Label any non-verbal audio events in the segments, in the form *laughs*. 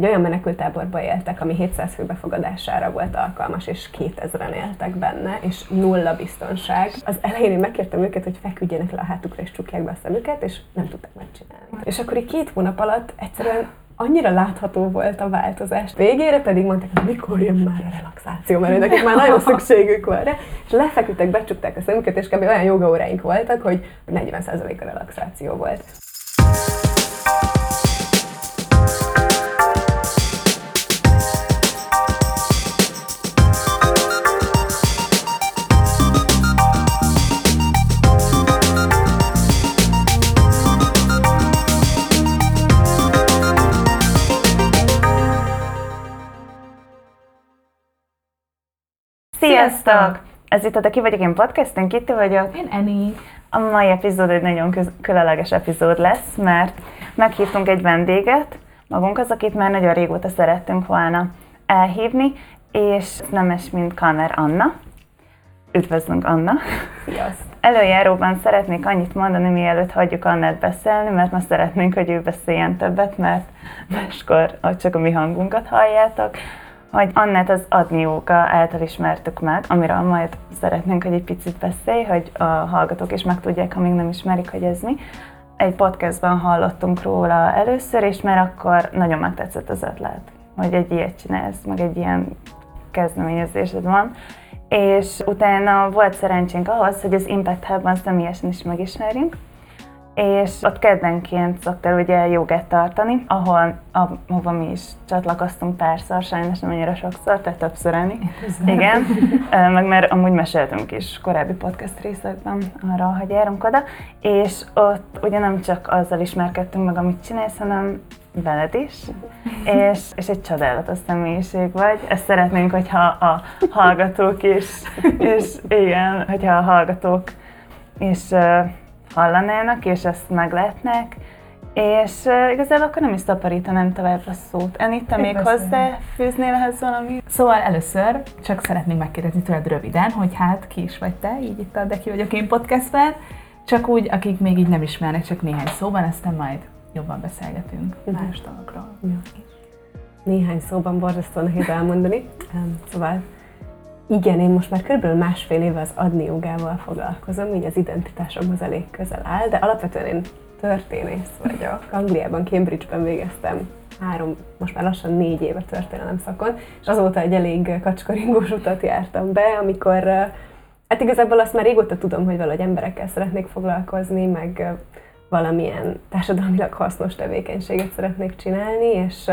egy olyan menekültáborba éltek, ami 700 fő befogadására volt alkalmas, és 2000-en éltek benne, és nulla biztonság. Az elején én megkértem őket, hogy feküdjenek le a hátukra, és csukják be a szemüket, és nem tudták megcsinálni. És akkor így két hónap alatt egyszerűen annyira látható volt a változás. Végére pedig mondták, hogy mikor jön már a relaxáció, mert nekik már nagyon *laughs* szükségük van rá. És lefeküdtek, becsukták a szemüket, és kb. olyan jogaóráink voltak, hogy 40% a relaxáció volt. Sziasztok! Ez itt a Ki vagyok én podcast, én Kitty vagyok. Én Eni. A mai epizód egy nagyon köz- különleges epizód lesz, mert meghívtunk egy vendéget magunkhoz, akit már nagyon régóta szerettünk volna elhívni, és nem más, mint Kanner Anna. Üdvözlünk, Anna! Sziasztok! Előjáróban szeretnék annyit mondani, mielőtt hagyjuk Annát beszélni, mert most szeretnénk, hogy ő beszéljen többet, mert máskor csak a mi hangunkat halljátok hogy Annát az Adni Jóga által ismertük meg, amiről majd szeretnénk, hogy egy picit beszélj, hogy a hallgatók is megtudják, ha még nem ismerik, hogy ez mi. Egy podcastban hallottunk róla először, és már akkor nagyon megtetszett az ötlet, hogy egy ilyet csinálsz, meg egy ilyen kezdeményezésed van. És utána volt szerencsénk ahhoz, hogy az Impact Hub-ban személyesen is megismerjünk, és ott keddenként szoktál ugye jogát tartani, ahol, ahova mi is csatlakoztunk párszor, sajnos nem annyira sokszor, tehát többször enni. Igen, *laughs* meg mert amúgy meséltünk is korábbi podcast részekben arra, hogy járunk oda, és ott ugye nem csak azzal ismerkedtünk meg, amit csinálsz, hanem veled is, *laughs* és, és egy csodálatos személyiség vagy. Ezt szeretnénk, hogyha a hallgatók is, *laughs* és igen, hogyha a hallgatók is hallanának, és ezt meglátnák, és uh, igazából akkor nem is szaporítanám tovább a szót. Enit, te még hozzáfűznél ehhez valami? Szóval először csak szeretnék megkérdezni tőled röviden, hogy hát ki is vagy te, így itt a De ki vagyok én podcastben, csak úgy, akik még így nem ismernek, csak néhány szóban, aztán majd jobban beszélgetünk uh-huh. más dolgokról. Ja. Néhány szóban borzasztó nehéz elmondani. Szóval igen, én most már körülbelül másfél éve az adni jogával foglalkozom, így az identitásomhoz elég közel áll, de alapvetően én történész vagyok. Angliában, Cambridge-ben végeztem három, most már lassan négy éve történelem szakon, és azóta egy elég kacskaringós utat jártam be, amikor hát igazából azt már régóta tudom, hogy valahogy emberekkel szeretnék foglalkozni, meg valamilyen társadalmilag hasznos tevékenységet szeretnék csinálni, és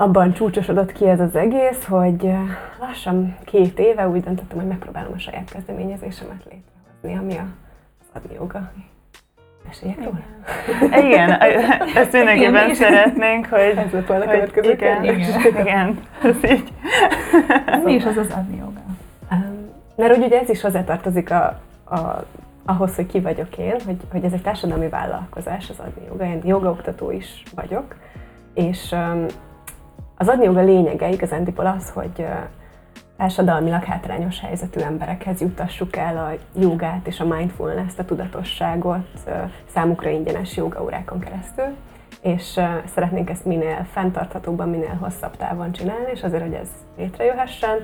abban csúcsosodott ki ez az egész, hogy lassan két éve úgy döntöttem, hogy megpróbálom a saját kezdeményezésemet létrehozni, ami a, adni joga. Meséljek róla? Igen, ezt mindenképpen szeretnénk, hogy... Ez lett volna a következő igen, igen, igen, ez így. Mi is az az adni joga? Mert úgy ugye ez is hozzátartozik a, a, ahhoz, hogy ki vagyok én, hogy, hogy ez egy társadalmi vállalkozás, az adni joga. Én jogaoktató is vagyok, és um, az adni joga lényege igazándiból az, hogy társadalmilag hátrányos helyzetű emberekhez juttassuk el a jogát és a mindfulness-t, a tudatosságot számukra ingyenes jogaórákon keresztül, és szeretnénk ezt minél fenntarthatóbban, minél hosszabb távon csinálni, és azért, hogy ez létrejöhessen,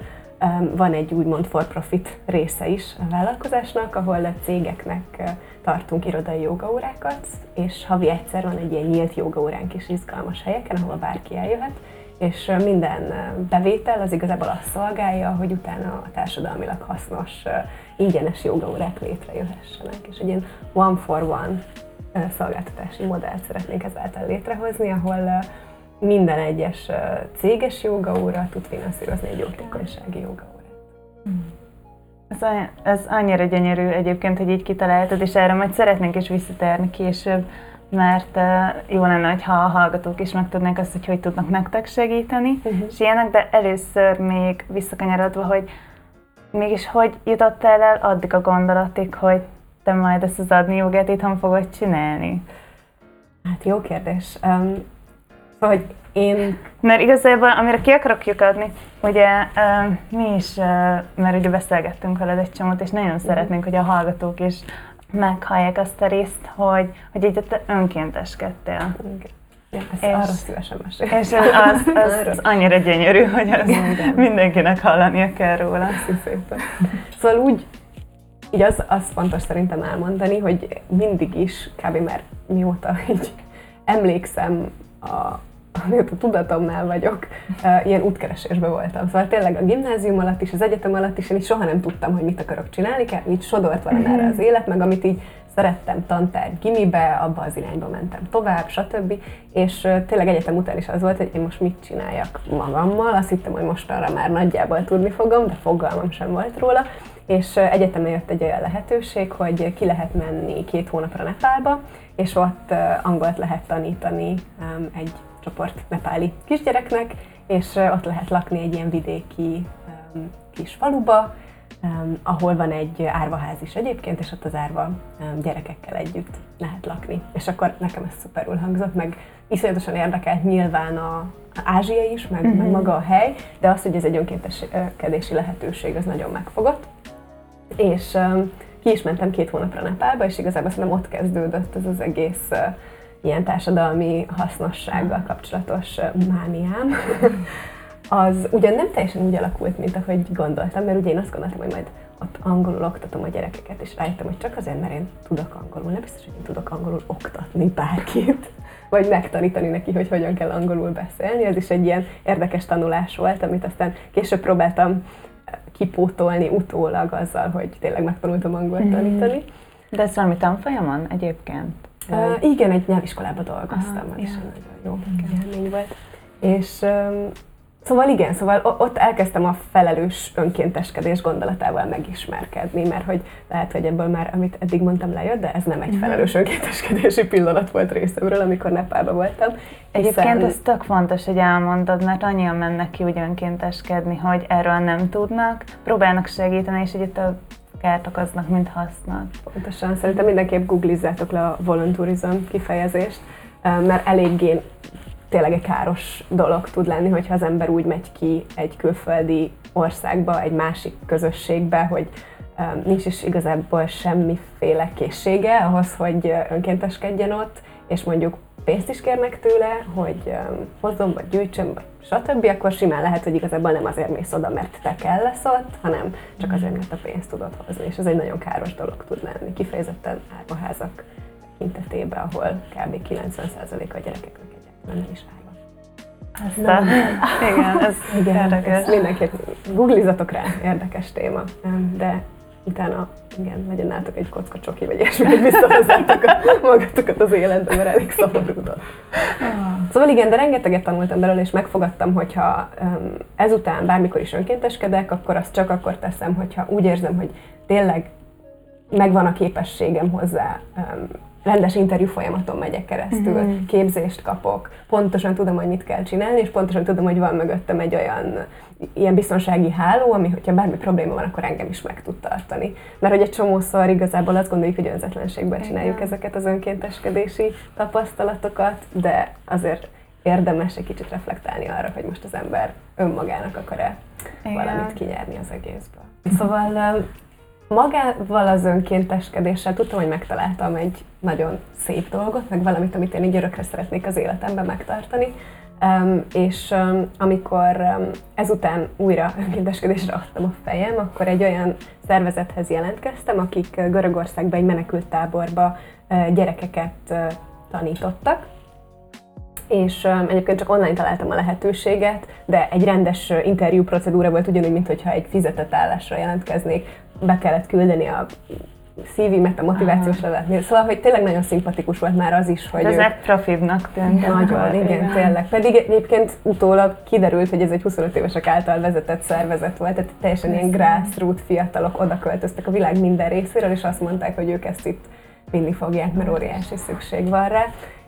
van egy úgymond for-profit része is a vállalkozásnak, ahol a cégeknek tartunk irodai jogaórákat, és havi egyszer van egy ilyen nyílt jogaóránk is izgalmas helyeken, ahol bárki eljöhet, és minden bevétel az igazából azt szolgálja, hogy utána a társadalmilag hasznos, ingyenes jogaórák létrejöhessenek. És egy ilyen one for one szolgáltatási modellt szeretnénk ezáltal létrehozni, ahol minden egyes céges jogaóra tud finanszírozni egy jótékonysági jogaórát. Hmm. Ez, ez annyira gyönyörű egyébként, hogy így kitaláltad, és erre majd szeretnénk is visszatérni később, mert jó lenne, ha a hallgatók is megtudnák azt, hogy hogy tudnak nektek segíteni, uh-huh. és ilyenek, de először még visszakanyarodva, hogy mégis hogy jutottál el addig a gondolatig, hogy te majd ezt az adni jogát itthon fogod csinálni? Hát jó kérdés. Um, hogy én... Mert igazából, amire ki akarok lyukadni, ugye um, mi is, uh, mert ugye beszélgettünk veled egy csomót, és nagyon uh-huh. szeretnénk, hogy a hallgatók is meghallják azt a részt, hogy, hogy így te önkénteskedtél. Ja, ezt És- arra szívesen mesélek. És az, az, *laughs* az annyira gyönyörű, hogy az mindenkinek hallania kell róla. Szépen. Szóval úgy, így az, az fontos szerintem elmondani, hogy mindig is, kb. már mióta így emlékszem, a, amióta tudatomnál vagyok, ilyen útkeresésben voltam. Szóval tényleg a gimnázium alatt is, az egyetem alatt is, én így soha nem tudtam, hogy mit akarok csinálni, kell, így sodort valamerre az élet, meg amit így szerettem tantárgy gimibe, abba az irányba mentem tovább, stb. És tényleg egyetem után is az volt, hogy én most mit csináljak magammal. Azt hittem, hogy mostanra már nagyjából tudni fogom, de fogalmam sem volt róla. És ö, egyetemen jött egy olyan lehetőség, hogy ki lehet menni két hónapra Nepálba, és ott angolt lehet tanítani egy csoport nepáli kisgyereknek, és ott lehet lakni egy ilyen vidéki kis faluba, um, ahol van egy árvaház is egyébként, és ott az árva um, gyerekekkel együtt lehet lakni. És akkor nekem ez szuperul hangzott, meg iszonyatosan érdekelt nyilván a, Ázsia is, meg, meg maga a hely, de az, hogy ez egy önkénteskedési lehetőség, az nagyon megfogott. És um, ki is mentem két hónapra Nepálba, és igazából szerintem ott kezdődött ez az egész uh, ilyen társadalmi hasznossággal kapcsolatos mániám. *laughs* az ugyan nem teljesen úgy alakult, mint ahogy gondoltam, mert ugye én azt gondoltam, hogy majd ott angolul oktatom a gyerekeket, és rájöttem, hogy csak azért, mert én tudok angolul, nem biztos, hogy én tudok angolul oktatni bárkit, *laughs* vagy megtanítani neki, hogy hogyan kell angolul beszélni. Ez is egy ilyen érdekes tanulás volt, amit aztán később próbáltam kipótolni utólag azzal, hogy tényleg megtanultam angolt tanítani. De ez valami tanfolyamon egyébként? Uh, igen, egy nyelviskolában dolgoztam, Aha, is ja. nagyon jó élmény volt. És um, szóval igen, szóval ott elkezdtem a felelős önkénteskedés gondolatával megismerkedni, mert hogy lehet, hogy ebből már, amit eddig mondtam, lejött, de ez nem egy felelős önkénteskedési pillanat volt részemről, amikor Nepálban voltam. Egyébként hiszen- ez tök fontos, hogy elmondod, mert annyian mennek ki úgy önkénteskedni, hogy erről nem tudnak, próbálnak segíteni, és így több kárt okoznak, mint hasznot. Pontosan, szerintem mindenképp googlizzátok le a volunturism kifejezést, mert eléggé tényleg egy káros dolog tud lenni, hogyha az ember úgy megy ki egy külföldi országba, egy másik közösségbe, hogy nincs is igazából semmiféle készsége ahhoz, hogy önkénteskedjen ott, és mondjuk pénzt is kérnek tőle, hogy um, hozzon, vagy gyűjtsön, vagy stb., akkor simán lehet, hogy igazából nem azért mész oda, mert te kell lesz ott, hanem csak azért, mert a pénzt tudod hozni, és ez egy nagyon káros dolog tud lenni, kifejezetten árvaházak tekintetében, ahol kb. 90% a gyerekeknek egyáltalán nem is árva. Aztán, *laughs* igen, ez Igen, érdekes. mindenképp googlizatok rá, érdekes téma, Um, de utána igen, legyen nálatok egy kocka csoki, vagy ilyesmi, hogy visszahozzátok a, magatokat az életbe, mert elég szomorúdott. Szóval igen, de rengeteget tanultam belőle, és megfogadtam, hogyha um, ezután bármikor is önkénteskedek, akkor azt csak akkor teszem, hogyha úgy érzem, hogy tényleg megvan a képességem hozzá, um, rendes interjú folyamaton megyek keresztül, Mhm. képzést kapok, pontosan tudom, hogy mit kell csinálni, és pontosan tudom, hogy van mögöttem egy olyan ilyen biztonsági háló, ami, hogyha bármi probléma van, akkor engem is meg tud tartani. Mert hogy egy csomószor igazából azt gondoljuk, hogy önzetlenségben csináljuk Igen. ezeket az önkénteskedési tapasztalatokat, de azért érdemes egy kicsit reflektálni arra, hogy most az ember önmagának akar-e Igen. valamit kinyerni az egészből. Szóval magával az önkénteskedéssel tudtam, hogy megtaláltam egy nagyon szép dolgot, meg valamit, amit én így örökre szeretnék az életemben megtartani. Um, és um, amikor um, ezután újra önkénteskedésre adtam a fejem, akkor egy olyan szervezethez jelentkeztem, akik uh, Görögországban egy menekült táborba uh, gyerekeket uh, tanítottak, és um, egyébként csak online találtam a lehetőséget, de egy rendes interjú procedúra volt, ugyanúgy, mint hogyha egy fizetett állásra jelentkeznék, be kellett küldeni a CV-met, a motivációs levelet. Szóval, hogy tényleg nagyon szimpatikus volt már az is, hogy Ez egy profibbnak tűnt. nagyon, igen, tényleg. Pedig egyébként utólag kiderült, hogy ez egy 25 évesek által vezetett szervezet volt, tehát teljesen ilyen grassroot fiatalok oda költöztek a világ minden részéről, és azt mondták, hogy ők ezt itt vinni fogják, mert óriási szükség van rá.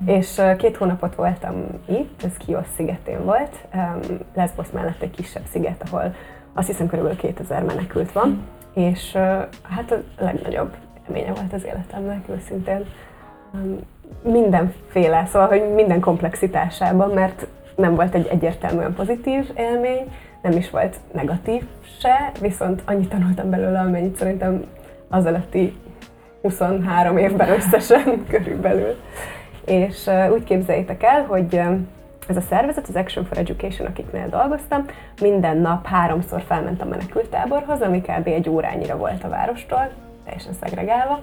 És két hónapot voltam itt, ez Kiosz szigetén volt, Lesbos mellett egy kisebb sziget, ahol azt hiszem körülbelül 2000 menekült van, és hát a legnagyobb élménye volt az életemnek, őszintén. Um, mindenféle, szóval, hogy minden komplexitásában, mert nem volt egy egyértelműen pozitív élmény, nem is volt negatív se, viszont annyit tanultam belőle, amennyit szerintem az előtti 23 évben összesen *laughs* körülbelül. és úgy képzeljétek el, hogy ez a szervezet, az Action for Education, akiknél dolgoztam, minden nap háromszor felment a menekültáborhoz, ami kb. egy órányira volt a várostól, teljesen szegregálva.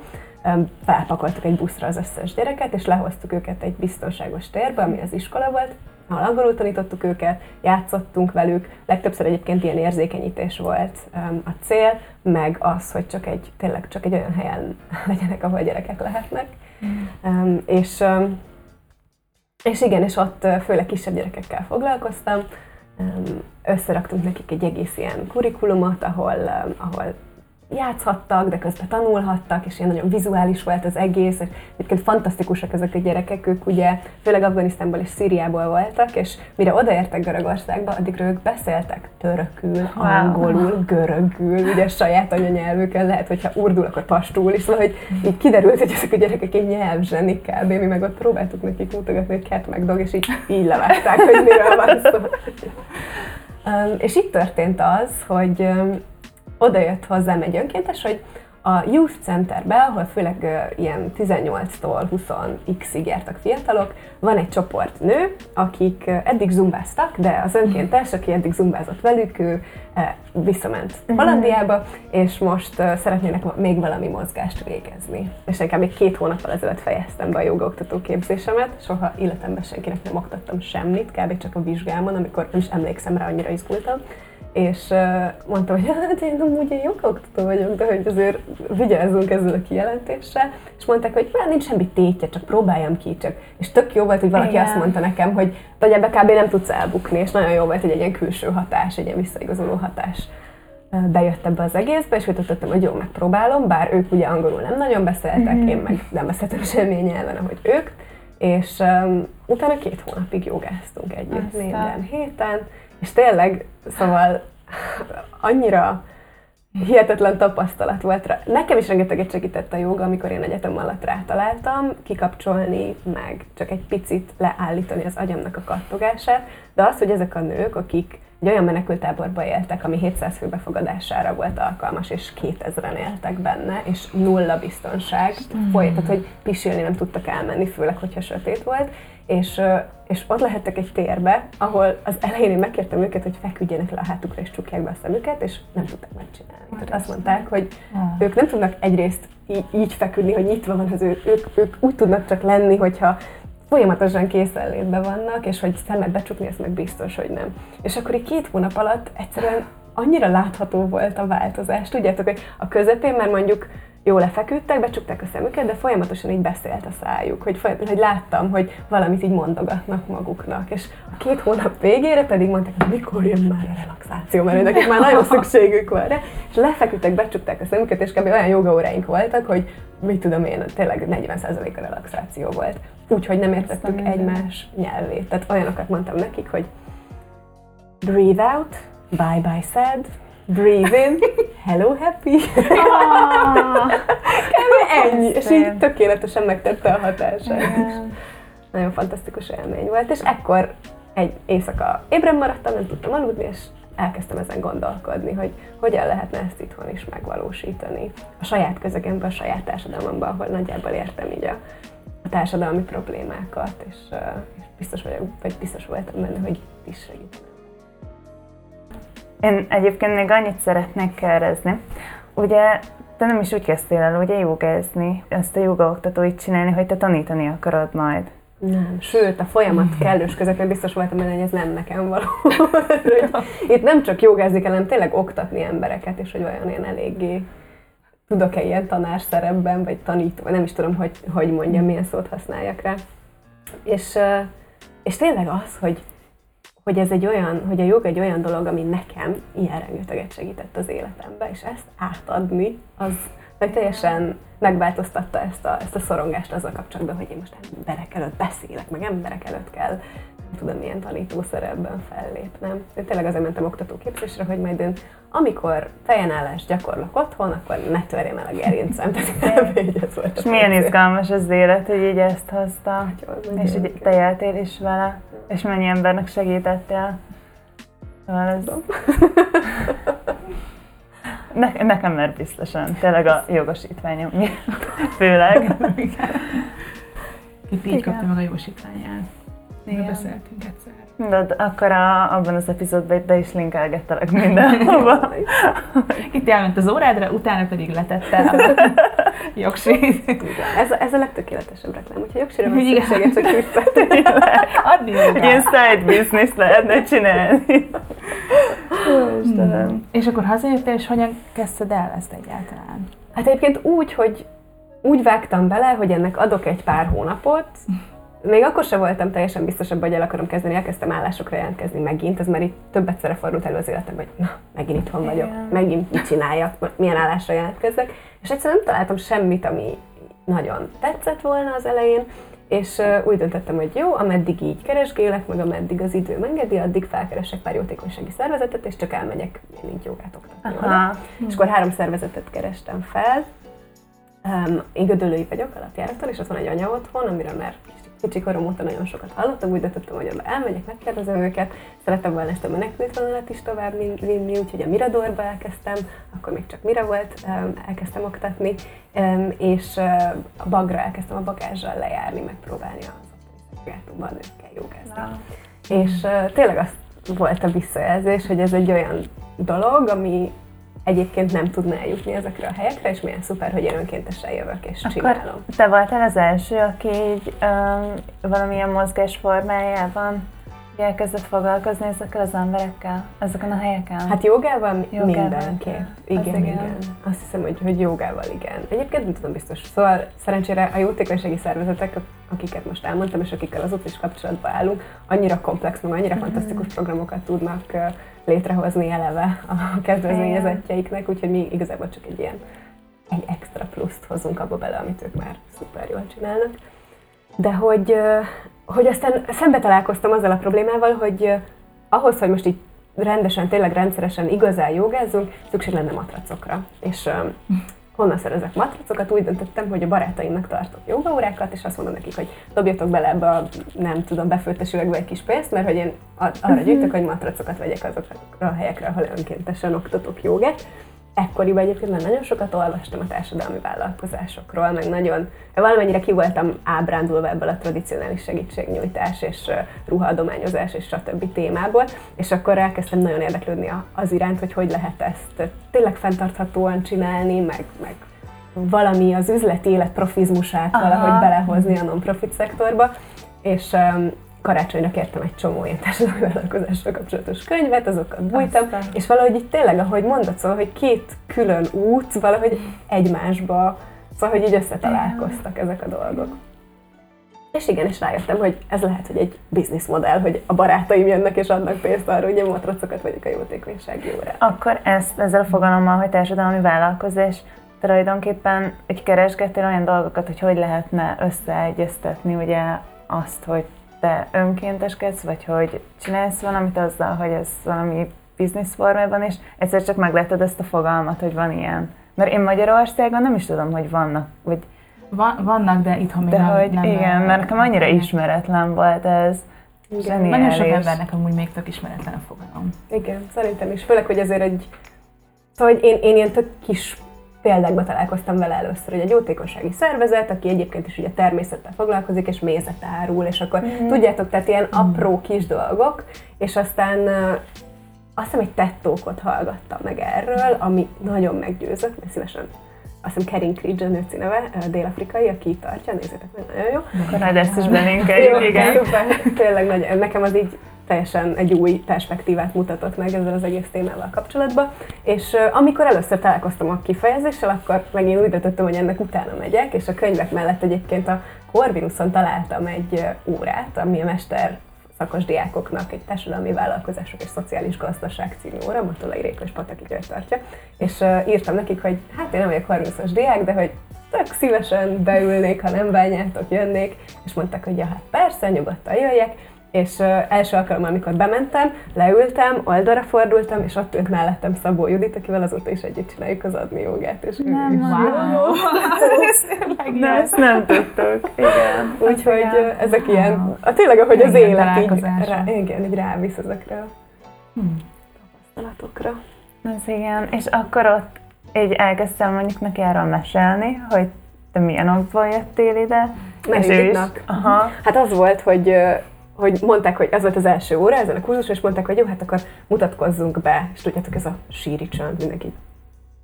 Felpakoltuk egy buszra az összes gyereket, és lehoztuk őket egy biztonságos térbe, ami az iskola volt, ahol angolul tanítottuk őket, játszottunk velük, legtöbbször egyébként ilyen érzékenyítés volt a cél, meg az, hogy csak egy, tényleg csak egy olyan helyen *laughs* legyenek, ahol gyerekek lehetnek. Mm. és és igen, és ott főleg kisebb gyerekekkel foglalkoztam, összeraktunk nekik egy egész ilyen kurikulumot, ahol, ahol játszhattak, de közben tanulhattak, és ilyen nagyon vizuális volt az egész, és egyébként fantasztikusak ezek a gyerekek, ők ugye főleg Afganisztánból és Szíriából voltak, és mire odaértek Görögországba, addig ők beszéltek törökül, wow. angolul, görögül, ugye saját anyanyelvükön, lehet, hogyha urdul, akkor pastul, és szóval, hogy így kiderült, hogy ezek a gyerekek egy nyelvzsenik kb. Mi meg ott próbáltuk nekik mutogatni, hogy cat meg dog, és így, így levágták, hogy miről van szó. *laughs* Um, és itt történt az, hogy um, oda jött hozzám egy önkéntes, hogy a Youth Centerbe, ahol főleg uh, ilyen 18-tól 20x-ig jártak fiatalok, van egy csoport nő, akik uh, eddig zumbáztak, de az önkéntes, aki eddig zumbázott velük, ő uh, visszament mhm. Hollandiába, és most szeretnének még valami mozgást végezni. És nekem még két hónappal ezelőtt fejeztem be a jogaoktató képzésemet, soha életemben senkinek nem oktattam semmit, kb. csak a vizsgámon, amikor nem is emlékszem rá, annyira izgultam és mondtam, hogy *laughs* hát én amúgy egy jogoktató vagyok, de hogy azért vigyázzunk ezzel a kijelentéssel, és mondták, hogy hát nincs semmi tétje, csak próbáljam ki, csak. És tök jó volt, hogy valaki Igen. azt mondta nekem, hogy vagy ebbe kb. nem tudsz elbukni, és nagyon jó volt, hogy egy ilyen külső hatás, egy ilyen visszaigazoló hatás bejött ebbe az egészbe, és tettem, hogy jó, megpróbálom, bár ők ugye angolul nem nagyon beszéltek, mm. én meg nem beszéltem *laughs* semmi nyelven, ahogy ők, és um, utána két hónapig jogáztunk együtt Aztán. minden héten, és tényleg, szóval annyira hihetetlen tapasztalat volt rá. Nekem is rengeteget segített a joga, amikor én egyetem alatt rátaláltam, kikapcsolni, meg csak egy picit leállítani az agyamnak a kattogását, de az, hogy ezek a nők, akik egy olyan menekültáborba éltek, ami 700 fő befogadására volt alkalmas, és 2000-en éltek benne, és nulla biztonság, mm. folytat, hogy pisilni nem tudtak elmenni, főleg, hogyha sötét volt, és, és ott lehettek egy térbe, ahol az elején én megkértem őket, hogy feküdjenek le a hátukra és csukják be a szemüket, és nem tudták megcsinálni. Tehát azt mondták, hogy ők nem tudnak egyrészt így, így feküdni, hogy nyitva van az ő, ők, ők úgy tudnak csak lenni, hogyha folyamatosan készenlétben vannak, és hogy szemet becsukni, ez meg biztos, hogy nem. És akkor így két hónap alatt egyszerűen annyira látható volt a változás. Tudjátok, hogy a közepén már mondjuk jó lefeküdtek, becsukták a szemüket, de folyamatosan így beszélt a szájuk, hogy, hogy láttam, hogy valamit így mondogatnak maguknak. És a két hónap végére pedig mondták, hogy mikor jön már a relaxáció, mert *laughs* nekik már nagyon szükségük van rá. És lefeküdtek, becsukták a szemüket, és kb. olyan jogaóráink voltak, hogy mit tudom én, tényleg 40% a relaxáció volt. Úgyhogy nem értettük egymás nyelvét. Tehát olyanokat mondtam nekik, hogy breathe out, bye bye sad, breathe in, hello happy. Ah, ennyi, és így tökéletesen megtette a hatását. Nagyon fantasztikus élmény volt, és ekkor egy éjszaka ébren maradtam, nem tudtam aludni, és elkezdtem ezen gondolkodni, hogy hogyan lehetne ezt itthon is megvalósítani. A saját közegemben, a saját társadalmamban, ahol nagyjából értem így a, a társadalmi problémákat, és, és biztos vagyok, vagy biztos voltam benne, hogy is segít. Én egyébként még annyit szeretnék kérdezni. Ugye te nem is úgy kezdtél el ugye jogázni, ezt a jogaoktatóit csinálni, hogy te tanítani akarod majd. Nem, sőt, a folyamat *laughs* kellős közepén biztos voltam benne, hogy ez nem nekem való. *laughs* Itt nem csak jogázni kell, hanem tényleg oktatni embereket, és hogy olyan én eléggé tudok-e ilyen tanár szerepben, vagy tanító, nem is tudom, hogy, hogy mondjam, milyen szót használjak rá. És, és tényleg az, hogy hogy ez egy olyan, hogy a jog egy olyan dolog, ami nekem ilyen rengeteget segített az életembe, és ezt átadni, az meg teljesen megváltoztatta ezt a, ezt a szorongást azzal kapcsolatban, hogy én most emberek előtt beszélek, meg emberek előtt kell, tudom, milyen tanítószerepben fellépnem. Én tényleg azért mentem oktatóképzésre, hogy majd én, amikor fejenállás gyakorlok otthon, akkor ne törjem el a gerincem. Tehát *laughs* *laughs* ez volt És milyen izgalmas az élet, hogy így ezt hozta, és így te éltél is vele. És mennyi embernek segítettél? Szóval ez... *laughs* Ne, nekem mert biztosan, tényleg a jogosítványom főleg. Itt így kapta meg a jósítványát. Igen. beszéltünk egyszer. De d- akkor a, abban az epizódban be is linkelgettelek mindenhova. *laughs* Itt elment az órádra, utána pedig letette a *laughs* jogsit. Igen. Ez, a- ez a legtökéletesebb reklám, hogyha jogsira van Igen. szüksége, csak *laughs* küldhet. Adni Ilyen jogra. side business lehetne csinálni. Hmm. És akkor hazajöttél, és hogyan kezdted el ezt egyáltalán? Hát egyébként úgy, hogy úgy vágtam bele, hogy ennek adok egy pár hónapot, még akkor sem voltam teljesen biztos abban, hogy el akarom kezdeni, elkezdtem állásokra jelentkezni megint, ez már itt több egyszerre fordult elő az életemben, hogy na, megint itthon vagyok, Igen. megint mit csináljak, milyen állásra jelentkezzek, és egyszerűen nem találtam semmit, ami nagyon tetszett volna az elején, és úgy döntöttem, hogy jó, ameddig így keresgélek, meg ameddig az idő engedi, addig felkeresek pár jótékonysági szervezetet, és csak elmegyek én így jogát oktatni oda. És akkor három szervezetet kerestem fel. Um, én gödöllői vagyok alapjáraton, és ott van egy anya otthon, amiről már kicsi korom óta nagyon sokat hallottam, úgy döntöttem, hogy oda elmegyek, megkérdezem őket. Szerettem volna ezt a menekültvonalat is tovább vin- vinni, úgyhogy a Miradorba elkezdtem, akkor még csak Mira volt, elkezdtem oktatni, és a bagra elkezdtem a bagázsal lejárni, megpróbálni az ottani nőkkel jogázni. És tényleg az volt a visszajelzés, hogy ez egy olyan dolog, ami egyébként nem tudna eljutni ezekre a helyekre, és milyen szuper, hogy én önkéntesen jövök és csinálom. Akkor te voltál az első, aki így um, valamilyen mozgás formájában így elkezdett foglalkozni ezekkel az emberekkel, ezeken a helyeken? Hát jogával, Jogával mindenképp. kell. Igen, igen, igen. Azt hiszem, hogy, hogy jogával igen. Egyébként nem tudom biztos. Szóval szerencsére a jótékonysági szervezetek, akiket most elmondtam, és akikkel azóta is kapcsolatban állunk, annyira komplex, meg annyira fantasztikus programokat tudnak létrehozni eleve a kezdvezményezetjeiknek, úgyhogy mi igazából csak egy ilyen egy extra pluszt hozunk abba bele, amit ők már szuper jól csinálnak. De hogy, hogy aztán szembe találkoztam azzal a problémával, hogy ahhoz, hogy most így rendesen, tényleg rendszeresen igazán jogázzunk, szükség lenne matracokra. És honnan szerezek matracokat? Úgy döntöttem, hogy a barátaimnak tartok jogaórákat, és azt mondom nekik, hogy dobjatok bele ebbe a, nem tudom, befőttes üvegbe egy kis pénzt, mert hogy én arra gyűjtök, hogy matracokat vegyek azokra a helyekre, ahol önkéntesen oktatok jogát. Ekkoriban egyébként már nagyon sokat olvastam a társadalmi vállalkozásokról, meg nagyon, valamennyire ki voltam ábrándulva ebből a tradicionális segítségnyújtás és ruhaadományozás és stb. témából, és akkor elkezdtem nagyon érdeklődni az iránt, hogy hogy lehet ezt tényleg fenntarthatóan csinálni, meg, meg valami az üzleti élet profizmusát Aha. valahogy belehozni a non-profit szektorba, és karácsonyra kértem egy csomó ilyen társadalmi vállalkozással kapcsolatos könyvet, azokat bújtam, Aztán. és valahogy így tényleg, ahogy mondod, szóval, hogy két külön út valahogy egymásba, szóval, hogy így összetalálkoztak ezek a dolgok. És igen, és rájöttem, hogy ez lehet, hogy egy bizniszmodell, hogy a barátaim jönnek és adnak pénzt arra, hogy én matracokat vagyok a jótékonysági órán. Akkor ezt, ezzel a fogalommal, hogy társadalmi vállalkozás, tulajdonképpen egy keresgettél olyan dolgokat, hogy hogy lehetne összeegyeztetni ugye azt, hogy te önkénteskedsz, vagy hogy csinálsz valamit azzal, hogy ez valami biznisz formában, és egyszer csak megláttad ezt a fogalmat, hogy van ilyen. Mert én Magyarországon nem is tudom, hogy vannak, vagy, Van, vannak, de itthon még de nem, hogy nem igen, mert nekem annyira nem- ismeretlen volt ez. Igen. Nagyon sok embernek amúgy még tök ismeretlen a fogalom. Igen, szerintem is. Főleg, hogy azért egy... Szóval hogy én, én ilyen tök kis példákba találkoztam vele először, hogy egy jótékonysági szervezet, aki egyébként is ugye természettel foglalkozik, és mézet árul, és akkor mm. tudjátok, tehát ilyen apró kis dolgok, és aztán azt hiszem egy tettókot hallgattam meg erről, ami nagyon meggyőzött, mert szívesen azt hiszem Kerin Creed a nőci neve, dél-afrikai, aki itt tartja, nézzétek meg, nagyon jó. Akkor majd ezt is belinkeljük, *laughs* igen. Szuper, tényleg nagy, nekem az így teljesen egy új perspektívát mutatott meg ezzel az egész témával kapcsolatban. És amikor először találkoztam a kifejezéssel, akkor meg én úgy döntöttem, hogy ennek utána megyek, és a könyvek mellett egyébként a Corvinuson találtam egy órát, ami a mester szakos diákoknak egy társadalmi vállalkozások és szociális gazdaság című óra, Matolai Réka és Pataki György tartja, és írtam nekik, hogy hát én nem vagyok 30-as diák, de hogy tök szívesen beülnék, ha nem bányátok, jönnék, és mondták, hogy ja, hát persze, nyugodtan jöjjek, és első alkalommal, amikor bementem, leültem, oldalra fordultam, és ott ült mellettem Szabó Judit, akivel azóta is együtt csináljuk az adni jogát, és ő Nem, is. Wow! De ezt nem tudtuk, igen. *laughs* Úgyhogy ezek ilyen, a, tényleg ahogy az élet így, rá, igen, így rávisz ezekre a Hmm. tapasztalatokra. Ez igen, és akkor ott így elkezdtem mondjuk neki erről mesélni, hogy te milyen okból jöttél ide? Mert És ő is? Aha. Hát az volt, hogy hogy mondták, hogy ez volt az első óra ezen a kurzuson, és mondták, hogy jó, hát akkor mutatkozzunk be. És tudjátok, ez a síri csönd, mindenki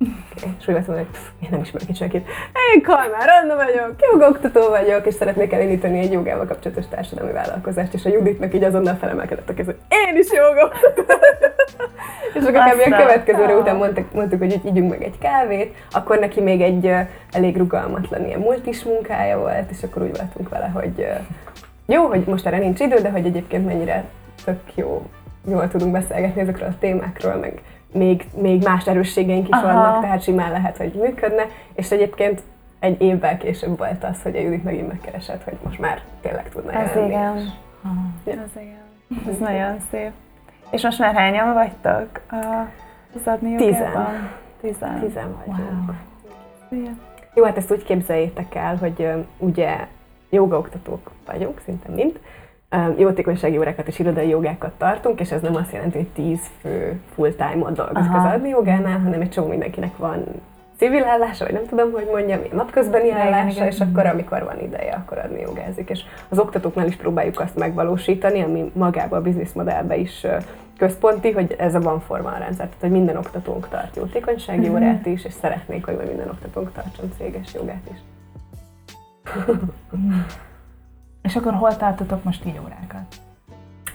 Okay. És úgy voltam, hogy pff, én nem ismerek itt senkit. Én Kalmár Anna vagyok, jogoktató vagyok, és szeretnék elindítani egy jogával kapcsolatos társadalmi vállalkozást, és a Juditnak így azonnal felemelkedett a kez, hogy én is jogoktató. *laughs* És akkor kb. a Aztán. következő óra után mondtuk, mondtuk, hogy így ígyunk meg egy kávét, akkor neki még egy elég rugalmatlan ilyen multis munkája volt, és akkor úgy voltunk vele, hogy jó, hogy most erre nincs idő, de hogy egyébként mennyire tök jó, jól tudunk beszélgetni ezekről a témákról, meg még, még más erősségeink is Aha. vannak, tehát simán lehet, hogy működne, és egyébként egy évvel később volt az, hogy a Judit megint megkeresett, hogy most már tényleg tudna Ez jelenni. igen. Ja. Ez igen. Ez nagyon szép. És most már hányan vagytok a- az adni Tizen. Tizen. Tizen vagyunk. Wow. Jó, hát ezt úgy képzeljétek el, hogy ugye jogaoktatók vagyunk, szinte mind. Jótékonysági órákat és irodai jogákat tartunk, és ez nem azt jelenti, hogy 10 fő full-time-ot dolgozik Aha. az adni jogánál, hanem egy csomó mindenkinek van civil állása, vagy nem tudom, hogy mondjam, napközbeni állása, igen. és akkor, amikor van ideje, akkor adni jogázik. És az oktatóknál is próbáljuk azt megvalósítani, ami magába a bizniszmodellbe is központi, hogy ez a van forma a rendszer, tehát hogy minden oktatónk tart jótékonysági Mhm. órát is, és szeretnénk, hogy minden oktatónk tartson céges jogát is. És akkor hol tartotok most így órákat?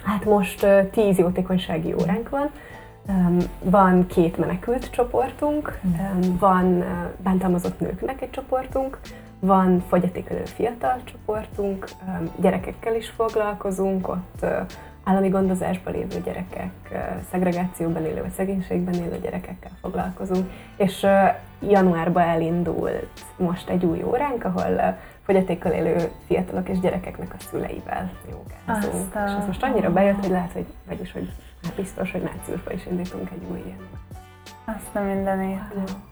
Hát most ö, 10 jótékonysági óránk van, Öm, van két menekült csoportunk, öm, van ö, bántalmazott nőknek egy csoportunk, van fogyatékelő fiatal csoportunk, öm, gyerekekkel is foglalkozunk, ott ö, állami gondozásban lévő gyerekek, szegregációban élő vagy szegénységben élő gyerekekkel foglalkozunk, és januárban elindult most egy új óránk, ahol fogyatékkal élő fiatalok és gyerekeknek a szüleivel jogázunk. Aztán. És ez most annyira bejött, hogy lehet, hogy vagyis, hogy hát biztos, hogy márciusban is indítunk egy új ilyen. Azt a mindenét.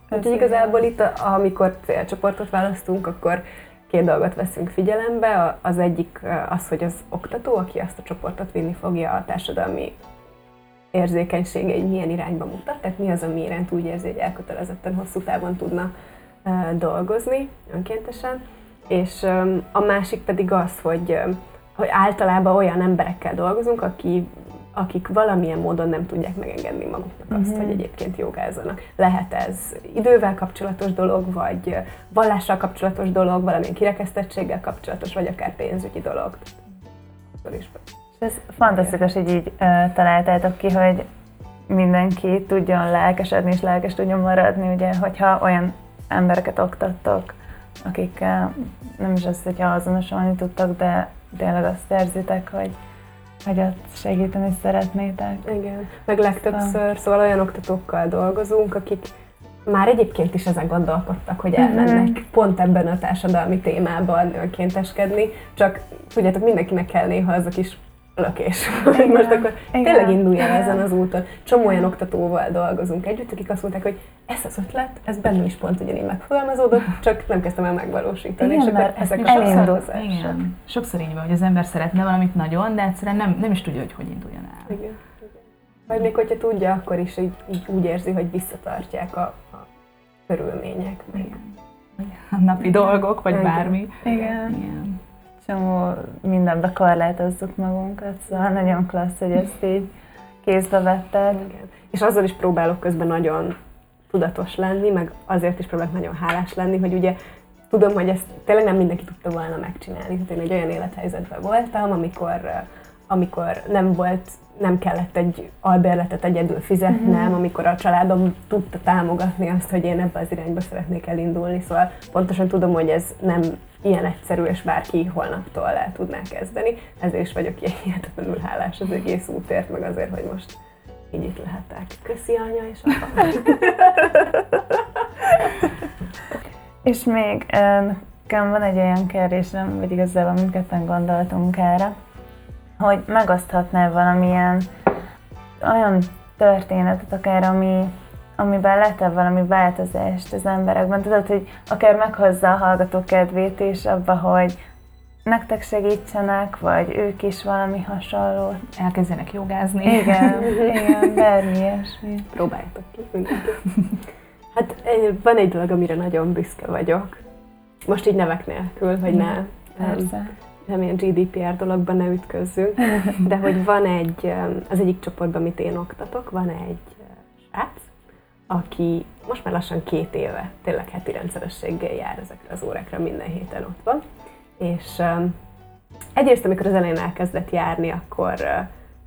Úgyhogy igazából itt, amikor célcsoportot választunk, akkor két dolgot veszünk figyelembe. Az egyik az, hogy az oktató, aki azt a csoportot vinni fogja, a társadalmi érzékenységei milyen irányba mutat, tehát mi az, ami iránt úgy érzi, hogy elkötelezetten hosszú távon tudna dolgozni önkéntesen. És a másik pedig az, hogy, hogy általában olyan emberekkel dolgozunk, aki, akik valamilyen módon nem tudják megengedni maguknak azt, Mhm. hogy egyébként jogázzanak. Lehet ez idővel kapcsolatos dolog, vagy vallással kapcsolatos dolog, valamilyen kirekesztettséggel kapcsolatos, vagy akár pénzügyi dolog. És ez fantasztikus, hogy így ö, találtátok ki, hogy mindenki tudjon lelkesedni és lelkes tudjon maradni, ugye, hogyha olyan embereket oktattok, akik ö, nem is azt, hogyha azonosulni tudtak, de tényleg azt érzitek, hogy, hogy ott segíteni szeretnétek. Igen, meg legtöbbször, szóval olyan oktatókkal dolgozunk, akik már egyébként is ezen gondolkodtak, hogy elmennek Mhm. pont ebben a társadalmi témában önkénteskedni, csak tudjátok, mindenkinek kell néha az a kis lökés. Igen, Most akkor igen. tényleg indulj el ezen Igen. az úton. Csomó olyan oktatóval dolgozunk együtt, akik azt mondták, hogy ez az ötlet, ez bennem is pont ugyanígy megfogalmazódott, csak nem kezdtem el megvalósítani. Igen, és akkor ezek a elindul. sokszorozások. Igen. Sokszor így van, hogy az ember szeretne valamit nagyon, de egyszerűen nem, nem is tudja, hogy hogy induljon el. Igen. igen. Vagy még hogyha tudja, akkor is így, így úgy érzi, hogy visszatartják a, a körülmények. Meg. A napi dolgok, vagy Igen. bármi. Igen. Igen. Csomó mindenbe korlátozzuk magunkat, szóval nagyon klassz, hogy ezt így kézbe vetted. Igen. És azzal is próbálok közben nagyon tudatos lenni, meg azért is próbálok nagyon hálás lenni, hogy ugye tudom, hogy ezt tényleg nem mindenki tudta volna megcsinálni. Tehát én egy olyan élethelyzetben voltam, amikor, amikor nem volt, nem kellett egy albérletet egyedül fizetnem, amikor a családom tudta támogatni azt, hogy én ebbe az irányba szeretnék elindulni. Szóval pontosan tudom, hogy ez nem ilyen egyszerű, és bárki holnaptól el tudná kezdeni. Ezért is vagyok ilyen hihetetlenül hálás az egész útért, meg azért, hogy most így itt lehetek. Köszi anya és apa. *laughs* És még nekem van egy olyan kérdésem, vagy igazából mindketten gondoltunk erre, hogy megoszthatnál valamilyen olyan történetet akár, ami, amiben lett valami változást az emberekben. Tudod, hogy akár meghozza a hallgató kedvét is abba, hogy nektek segítsenek, vagy ők is valami hasonlót. Elkezdenek jogázni. Igen, *laughs* igen, bármi ilyesmi. Próbáljátok ki. Hát eh, van egy dolog, amire nagyon büszke vagyok, most így nevek nélkül, hogy ne, Persze. Nem ilyen GDPR dologban ne ütközzünk, *laughs* de hogy van egy, az egyik csoportban, amit én oktatok, van egy srác, aki most már lassan két éve tényleg heti rendszerességgel jár ezekre az órákra, minden héten ott van. És egyrészt, amikor az elején elkezdett járni, akkor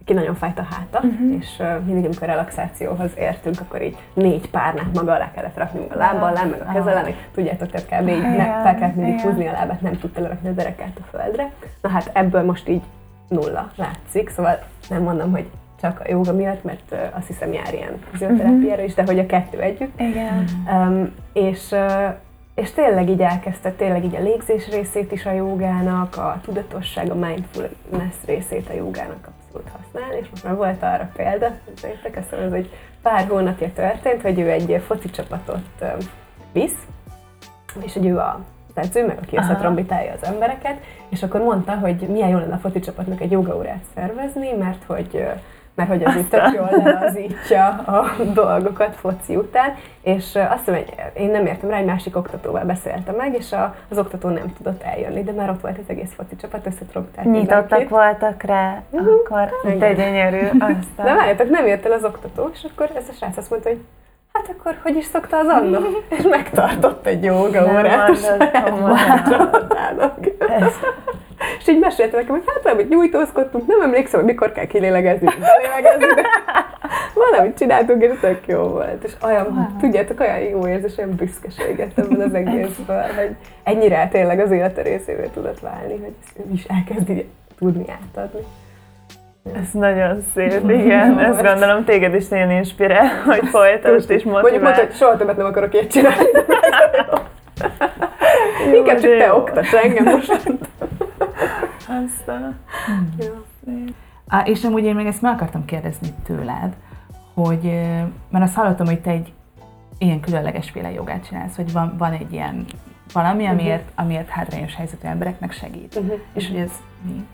neki nagyon fájt a háta, uh-huh. és uh, mindig, amikor relaxációhoz értünk, akkor így négy párnát maga alá kellett rakni a lába alá, meg a alá, meg tudjátok, tehát kb. így ne, fel kellett mindig húzni a lábát, nem tudta lerakni a derekát a földre. Na hát ebből most így nulla látszik, szóval nem mondom, hogy csak a joga miatt, mert uh, azt hiszem jár ilyen fizioterápiára is, de hogy a kettő együtt. Igen. Um, és, uh, és tényleg így elkezdte tényleg így a légzés részét is a jogának, a tudatosság, a mindfulness részét a jogának abszolút használni, és most már volt arra példa, értek, ez az, hogy pár hónapja történt, hogy ő egy foci csapatot visz, és hogy ő a edző, meg aki összetrombitálja az embereket, és akkor mondta, hogy milyen jó lenne a foci csapatnak egy jogaórát szervezni, mert hogy mert hogy az úgy tök jól leazítja a dolgokat foci után, és azt hiszem, hogy én nem értem rá, egy másik oktatóval beszéltem meg, és a, az oktató nem tudott eljönni, de már ott volt az egész foci csapat, összetrombitált Nyitottak mindenkit. voltak rá, akkor Igen. de gyönyörű. De Aztán. várjátok, nem jött el az oktató, és akkor ez a srác azt mondta, hogy hát akkor hogy is szokta az Anna? *laughs* És megtartott egy Nem órát a saját. Ez, És így mesélte nekem, hogy hát valamit nyújtózkodtunk, nem emlékszem, hogy mikor kell kilélegezni, vagy belélegezni, de *laughs* valamit csináltunk, és tök jó volt. És olyan, Wow. tudjátok, olyan jó érzés, olyan büszkeséget ebből az egészből, hogy ennyire tényleg az élete részévé tudott válni, hogy ezt ő is elkezdi tudni átadni. ez nagyon szép, igen. Ezt gondolom téged is nagyon inspirál, hogy folytasd és Mondjuk mondta, motivál. hogy soha többet nem akarok ilyet csinálni. *laughs* Inkább csak te jó. oktass engem most. Aztán. Ja. Á, és amúgy én még ezt meg akartam kérdezni tőled, hogy, mert azt hallottam, hogy te egy ilyen különleges féle jogát csinálsz, hogy van, van egy ilyen valami, amiért, amiért hátrányos helyzetű embereknek segít. Mhm. És hogy ez mi?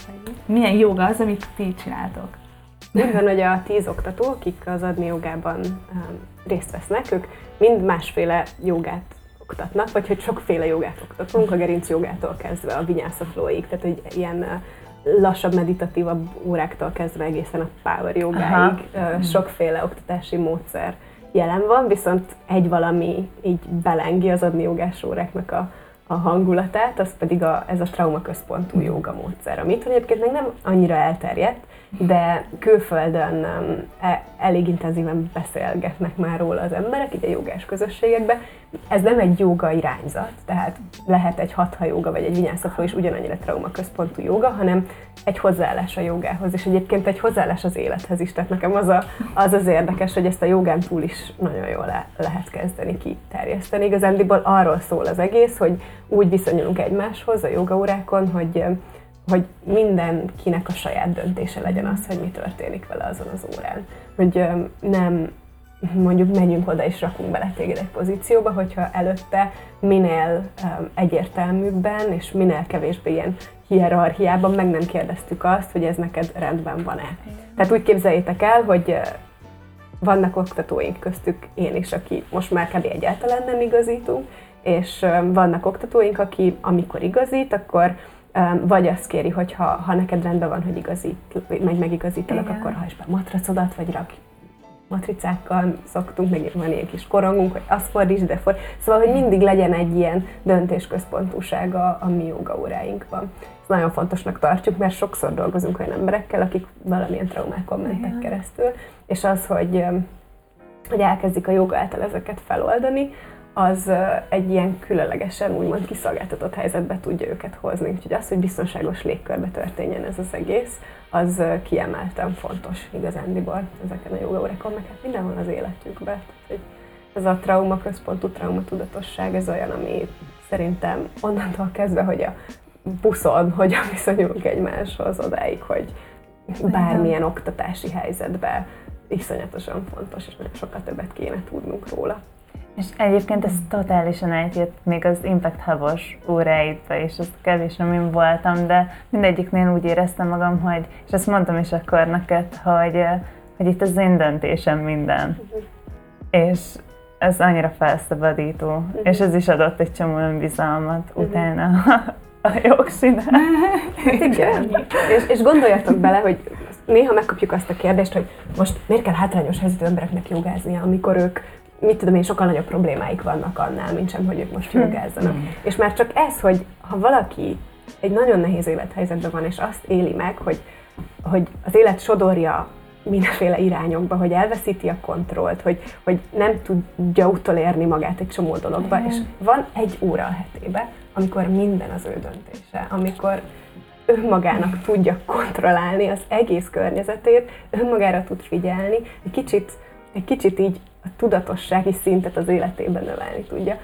Milyen joga az, amit ti csináltok? Úgy van, hogy a tíz oktató, akik az adni jogában um, részt vesznek, ők mind másféle jogát oktatnak, vagy hogy sokféle jogát oktatunk, a gerinc jogától kezdve a vinyasa flowig, tehát egy ilyen lassabb, meditatívabb óráktól kezdve egészen a power jogáig uh, sokféle oktatási módszer jelen van, viszont egy valami így belengi az adni jogás óráknak a, a hangulatát, az pedig a, ez a traumaközpontú joga módszer, amit egyébként még nem annyira elterjedt, de külföldön e, elég intenzíven beszélgetnek már róla az emberek, így a jogás közösségekben. Ez nem egy joga irányzat, tehát lehet egy hatha joga vagy egy vinyászafló is ugyanannyira traumaközpontú joga, hanem egy hozzáállás a jogához, és egyébként egy hozzáállás az élethez is. Tehát nekem az, a, az az érdekes, hogy ezt a jogán túl is nagyon jól le, lehet kezdeni kiterjeszteni. Igazándiból arról szól az egész, hogy úgy viszonyulunk egymáshoz a jogaórákon, hogy hogy mindenkinek a saját döntése legyen az, hogy mi történik vele azon az órán. Hogy nem mondjuk menjünk oda és rakunk bele téged egy pozícióba, hogyha előtte minél öm, egyértelműbben és minél kevésbé ilyen hierarchiában meg nem kérdeztük azt, hogy ez neked rendben van-e. Tehát úgy képzeljétek el, hogy vannak oktatóink köztük én is, aki most már kb. egyáltalán nem igazítunk, és vannak oktatóink, aki amikor igazít, akkor vagy azt kéri, hogy ha, ha neked rendben van, hogy igazít, meg megigazítalak, Igen. akkor hajtsd be matracodat, vagy rak matricákkal szoktunk, meg van ilyen kis korongunk, hogy azt fordítsd, de ford. Szóval, hogy mindig legyen egy ilyen döntésközpontúság a, mi jogaóráinkban. Ezt nagyon fontosnak tartjuk, mert sokszor dolgozunk olyan emberekkel, akik valamilyen traumákon mentek keresztül, és az, hogy, hogy elkezdik a joga által ezeket feloldani, az egy ilyen különlegesen úgymond kiszolgáltatott helyzetbe tudja őket hozni. Úgyhogy az, hogy biztonságos légkörbe történjen ez az egész, az kiemelten fontos igazándiból ezeken a jogaórákon, meg hát mindenhol az életükben. Ez a trauma központú traumatudatosság, ez olyan, ami szerintem onnantól kezdve, hogy a buszon hogyan viszonyulunk egymáshoz odáig, hogy bármilyen oktatási helyzetben iszonyatosan fontos, és nagyon sokkal többet kéne tudnunk róla. És egyébként ez totálisan átjött még az Impact Hub-os óráidba, és az kevés, amin voltam, de mindegyiknél úgy éreztem magam, hogy, és ezt mondtam is akkor neked, hogy, eh, hogy itt az én döntésem minden. És ez annyira felszabadító, uh-huh. és ez is adott egy csomó önbizalmat uh-huh. utána a jogszíne. *laughs* Hát igen. és, és gondoljatok bele, hogy néha megkapjuk azt a kérdést, hogy most miért kell hátrányos helyzetű embereknek jogáznia, amikor ők mit tudom én, sokkal nagyobb problémáik vannak annál, mint sem, hogy ők most hm. jogázzanak. Hmm. És már csak ez, hogy ha valaki egy nagyon nehéz élethelyzetben van, és azt éli meg, hogy, hogy az élet sodorja mindenféle irányokba, hogy elveszíti a kontrollt, hogy, hogy nem tudja utolérni magát egy csomó dologba, és van egy óra a hetébe, amikor minden az ő döntése, amikor önmagának tudja kontrollálni az egész környezetét, önmagára tud figyelni, egy kicsit, egy kicsit így a tudatossági szintet az életében növelni tudja.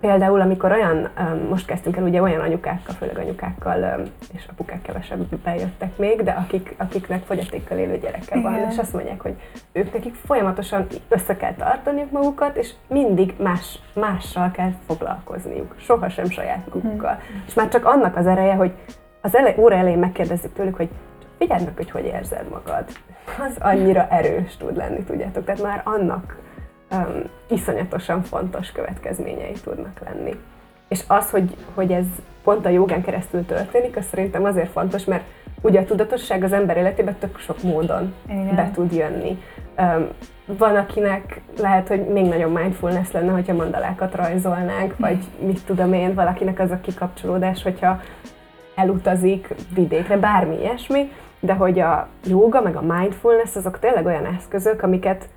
Például, amikor olyan, most kezdtünk el ugye olyan anyukákkal, főleg anyukákkal, és apukák kevesebb bejöttek még, de akik, akiknek fogyatékkal élő gyereke van, Igen. és azt mondják, hogy ők nekik folyamatosan össze kell tartaniuk magukat, és mindig más, mással kell foglalkozniuk, sohasem saját magukkal. Hmm. És már csak annak az ereje, hogy az ele, óra elején megkérdezzük tőlük, hogy figyeld meg, hogy hogy érzed magad. Az annyira erős tud lenni, tudjátok. Tehát már annak um, iszonyatosan fontos következményei tudnak lenni. És az, hogy, hogy ez pont a jogán keresztül történik, az szerintem azért fontos, mert ugye a tudatosság az ember életében tök sok módon Igen. be tud jönni. Um, van, akinek lehet, hogy még nagyobb mindfulness lenne, hogyha mandalákat rajzolnánk, vagy mit tudom én, valakinek az a kikapcsolódás, hogyha elutazik vidékre, bármi ilyesmi, de hogy a joga meg a mindfulness azok tényleg olyan eszközök, amiket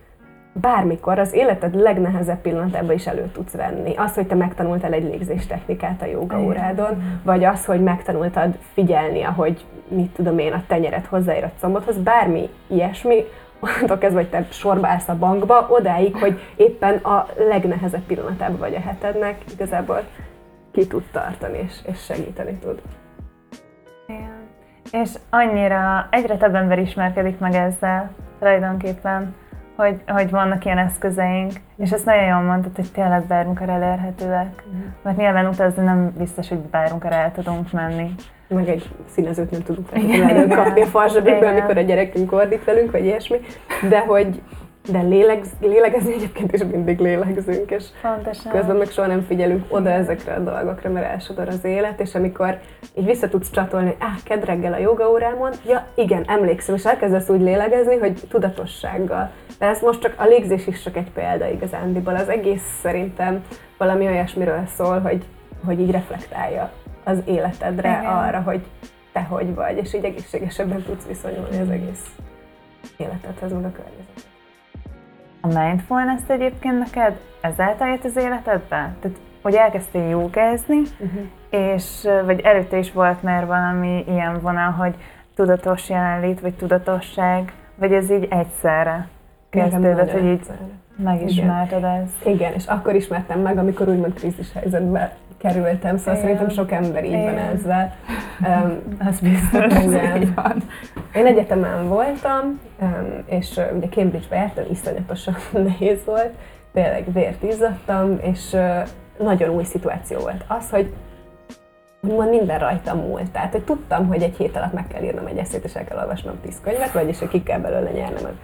bármikor az életed legnehezebb pillanatában is elő tudsz venni. Az, hogy te megtanultál egy légzés technikát a joga órádon, vagy az, hogy megtanultad figyelni, ahogy mit tudom én, a tenyeret hozzáér a combodhoz, bármi ilyesmi, onnantól kezdve, hogy te sorba állsz a bankba, odáig, hogy éppen a legnehezebb pillanatában vagy a hetednek, igazából ki tud tartani és, és segíteni tud. És annyira, egyre több ember ismerkedik meg ezzel tulajdonképpen, hogy, hogy vannak ilyen eszközeink, és ezt nagyon jól mondtad, hogy tényleg bármikor elérhetőek, mm. mert nyilván utazni nem biztos, hogy bármikor el tudunk menni. Meg egy színezőt nem tudunk előkapni a farzsabikből, amikor a gyerekünk ordít velünk, vagy ilyesmi, de hogy, de lélegz, lélegezni egyébként is mindig lélegzünk, és Pontosan. közben meg soha nem figyelünk oda ezekre a dolgokra, mert elsodor az élet, és amikor így vissza tudsz csatolni, hogy áh, kedd reggel a joga órámon, ja igen, emlékszem, és elkezdesz úgy lélegezni, hogy tudatossággal. De ez most csak a légzés is csak egy példa igazándiból. Az egész szerintem valami olyasmiről szól, hogy, hogy így reflektálja az életedre, igen. arra, hogy te hogy vagy, és így egészségesebben tudsz viszonyulni az egész életedhez, meg a környezethez. A mindfulness egyébként neked ezáltal jött az életedbe? Tehát, hogy elkezdtél jogázni, uh-huh. és vagy előtte is volt már valami ilyen vonal, hogy tudatos jelenlét, vagy tudatosság, vagy ez így egyszerre kezdődött, hogy így megismerted ezt? Igen, és akkor ismertem meg, amikor úgymond krízis helyzetbe kerültem, szóval Igen. szerintem sok ember így Igen. van ezzel. Um, *laughs* az *laughs* biztos, igen. van. Én egyetemen voltam, um, és uh, ugye Cambridge-be jártam, iszonyatosan *laughs* nehéz volt, tényleg vért izzadtam, és uh, nagyon új szituáció volt az, hogy úgymond minden rajtam múlt. Tehát, hogy tudtam, hogy egy hét alatt meg kell írnom egy eszét, és el kell olvasnom tíz könyvet, vagyis, hogy ki kell belőle nyernem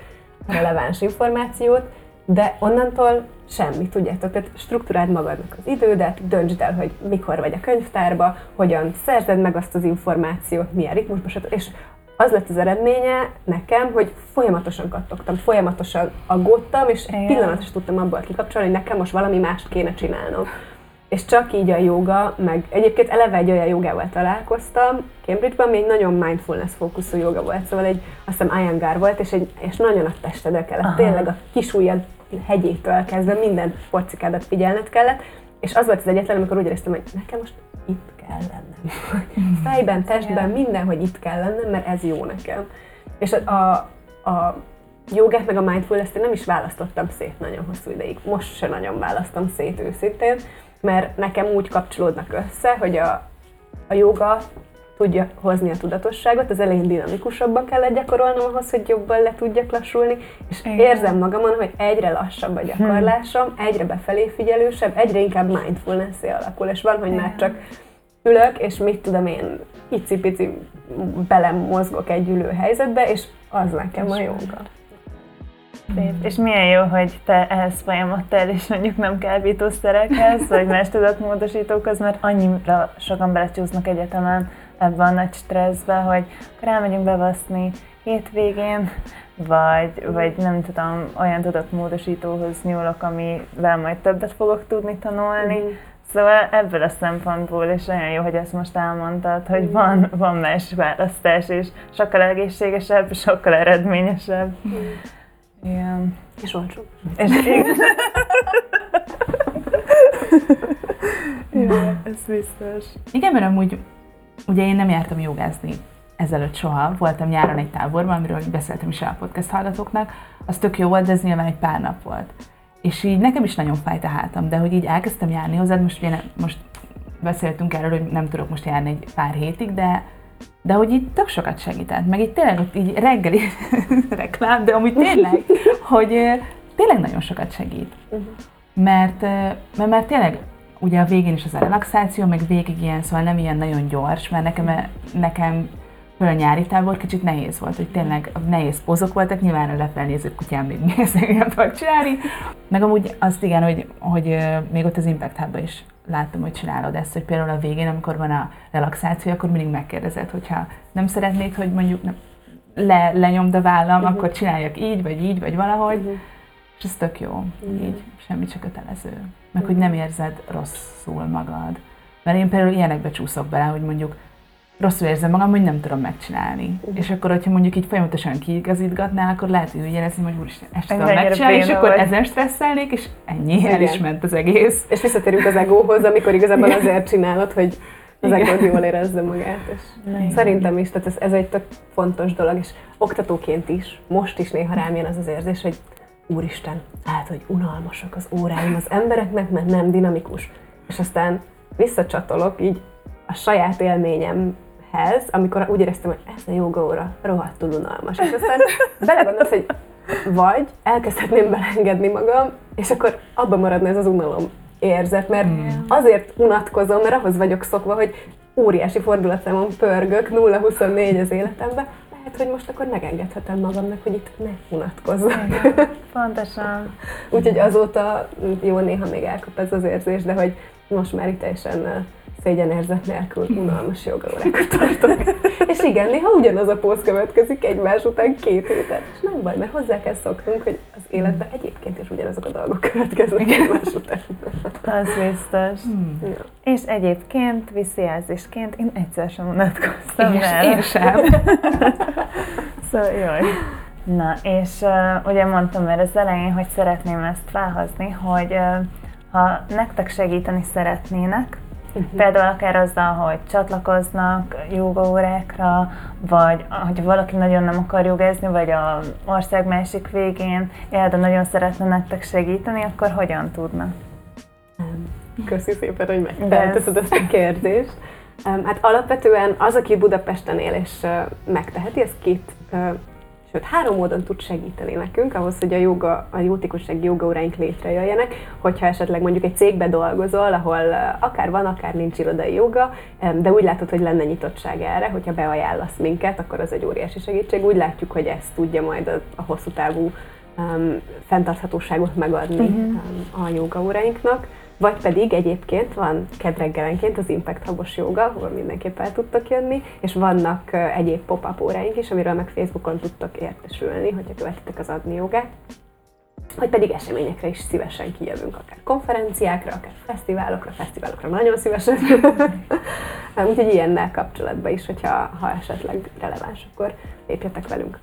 a releváns információt, de onnantól semmi, tudjátok, tehát struktúráld magadnak az idődet, döntsd el, hogy mikor vagy a könyvtárba, hogyan szerzed meg azt az információt, milyen ritmusban, és az lett az eredménye nekem, hogy folyamatosan kattogtam, folyamatosan aggódtam, és egy pillanat is tudtam abból kikapcsolni, hogy nekem most valami mást kéne csinálnom. És csak így a joga, meg egyébként eleve egy olyan jogával találkoztam, Cambridge-ban még nagyon mindfulness fókuszú joga volt, szóval egy, azt hiszem Iyengar volt, és, egy, és nagyon a testedre kellett, Aha. tényleg a kisújjad hegyétől kezdve minden porcikádat figyelned kellett, és az volt az egyetlen, amikor úgy éreztem, hogy nekem most itt kell lennem. *laughs* Fejben, testben, mindenhogy itt kell lennem, mert ez jó nekem. És a, a, jogát meg a mindfulness-t én nem is választottam szét nagyon hosszú ideig. Most se nagyon választom szét őszintén, mert nekem úgy kapcsolódnak össze, hogy a, a joga tudja hozni a tudatosságot, az elején dinamikusabban kellett gyakorolnom ahhoz, hogy jobban le tudjak lassulni, és Igen. érzem magamon, hogy egyre lassabb a gyakorlásom, hmm. egyre befelé figyelősebb, egyre inkább mindfulness alakul, és van, hogy Igen. már csak ülök, és mit tudom én, icipici belem mozgok egy ülő helyzetbe, és az nekem a joga. Szép. És milyen jó, hogy te ehhez folyamattál, és mondjuk nem kábítószerekhez, vagy más tudatmódosítókhoz, mert annyira sokan belecsúsznak egyetemen ebben a nagy stresszbe, hogy akkor elmegyünk bevaszni hétvégén, vagy, vagy nem tudom, olyan tudatmódosítóhoz nyúlok, amivel majd többet fogok tudni tanulni. Mm. Szóval ebből a szempontból is olyan jó, hogy ezt most elmondtad, hogy van, van más választás, és sokkal egészségesebb, sokkal eredményesebb. Mm. Igen. És olcsó. És *laughs* Igen, *laughs* ez biztos. Igen, mert amúgy ugye én nem jártam jogázni ezelőtt soha. Voltam nyáron egy táborban, amiről beszéltem is a podcast hallgatóknak. Az tök jó volt, de ez nyilván egy pár nap volt. És így nekem is nagyon fájt a hátam, de hogy így elkezdtem járni hozzád, most ugye ne, most beszéltünk erről, hogy nem tudok most járni egy pár hétig, de de hogy így tök sokat segített, meg így tényleg ott így reggeli *laughs* reklám, de amúgy tényleg, hogy tényleg nagyon sokat segít. Uh-huh. Mert, mert, mert tényleg ugye a végén is az a relaxáció, meg végig ilyen, szóval nem ilyen nagyon gyors, mert nekem, nekem a nyári tábor kicsit nehéz volt, hogy tényleg nehéz pozok voltak, nyilván a lefelnéző kutyám még nem tudok csinálni. Meg amúgy azt igen, hogy, hogy még ott az Impact hub is láttam, hogy csinálod ezt, hogy például a végén, amikor van a relaxáció, akkor mindig megkérdezed, hogyha nem szeretnéd, hogy mondjuk nem, le, lenyomd a vállam, uh-huh. akkor csináljak így, vagy így, vagy valahogy. Uh-huh. És ez tök jó, uh-huh. így, semmi csak kötelező. Meg uh-huh. hogy nem érzed rosszul magad. Mert én például ilyenekbe csúszok bele, hogy mondjuk rosszul érzem magam, hogy nem tudom megcsinálni. Uh-huh. És akkor, hogyha mondjuk így folyamatosan kiigazítgatnál, akkor lehet, hogy úgy érezni, hogy úristen, ezt tudom megcsinálni, és akkor vagy. ezen stresszelnék, és ennyi, Igen. el is ment az egész. És visszatérünk az egóhoz, amikor igazából Igen. azért csinálod, hogy az egód jól érezze magát. És Igen. szerintem is, tehát ez, ez egy tök fontos dolog, és oktatóként is, most is néha rám jön az az érzés, hogy úristen, hát, hogy unalmasak az óráim az embereknek, mert nem dinamikus. És aztán visszacsatolok így a saját élményem hez, amikor úgy éreztem, hogy ez a joga óra rohadtul unalmas. És aztán belegondolsz, hogy vagy elkezdhetném belengedni magam, és akkor abban maradna ez az unalom érzet, mert mm. azért unatkozom, mert ahhoz vagyok szokva, hogy óriási fordulatszámon pörgök, 0-24 az életemben, lehet, hogy most akkor megengedhetem magamnak, hogy itt ne unatkozzak. Pontosan. Úgyhogy azóta jó, néha még elkap ez az érzés, de hogy most már itt teljesen szégyenérzet nélkül unalmas jogaórákat tartok. és igen, néha ugyanaz a póz következik egymás után két héten. És nem baj, mert hozzá kell szoknunk, hogy az életben egyébként is ugyanazok a dolgok következnek egymás után. Az biztos. Hmm. Ja. És egyébként, visszajelzésként én egyszer sem unatkoztam én, én sem. *laughs* szóval jaj. Na, és uh, ugye mondtam már az elején, hogy szeretném ezt felhozni, hogy uh, ha nektek segíteni szeretnének, Uh-huh. Például akár azzal, hogy csatlakoznak jogaórákra, vagy hogy valaki nagyon nem akar jogázni, vagy a ország másik végén él, de nagyon szeretne nektek segíteni, akkor hogyan tudna? Köszi szépen, hogy megteheted ezt a kérdést. Hát alapvetően az, aki Budapesten él és megteheti, ez két sőt három módon tud segíteni nekünk ahhoz, hogy a, joga, a jótékonysági jogaóráink létrejöjjenek, hogyha esetleg mondjuk egy cégbe dolgozol, ahol akár van, akár nincs irodai joga, de úgy látod, hogy lenne nyitottság erre, hogyha beajánlasz minket, akkor az egy óriási segítség. Úgy látjuk, hogy ezt tudja majd a, a hosszú távú um, fenntarthatóságot megadni uh-huh. um, a jogaóráinknak. Vagy pedig egyébként van kedreggelenként az Impact Hubos joga, ahol mindenképp el tudtak jönni, és vannak egyéb pop-up óráink is, amiről meg Facebookon tudtak értesülni, hogyha követitek az adni jogát. Vagy pedig eseményekre is szívesen kijövünk, akár konferenciákra, akár fesztiválokra, fesztiválokra nagyon szívesen. *laughs* Úgyhogy ilyennel kapcsolatban is, hogyha ha esetleg releváns, akkor lépjetek velünk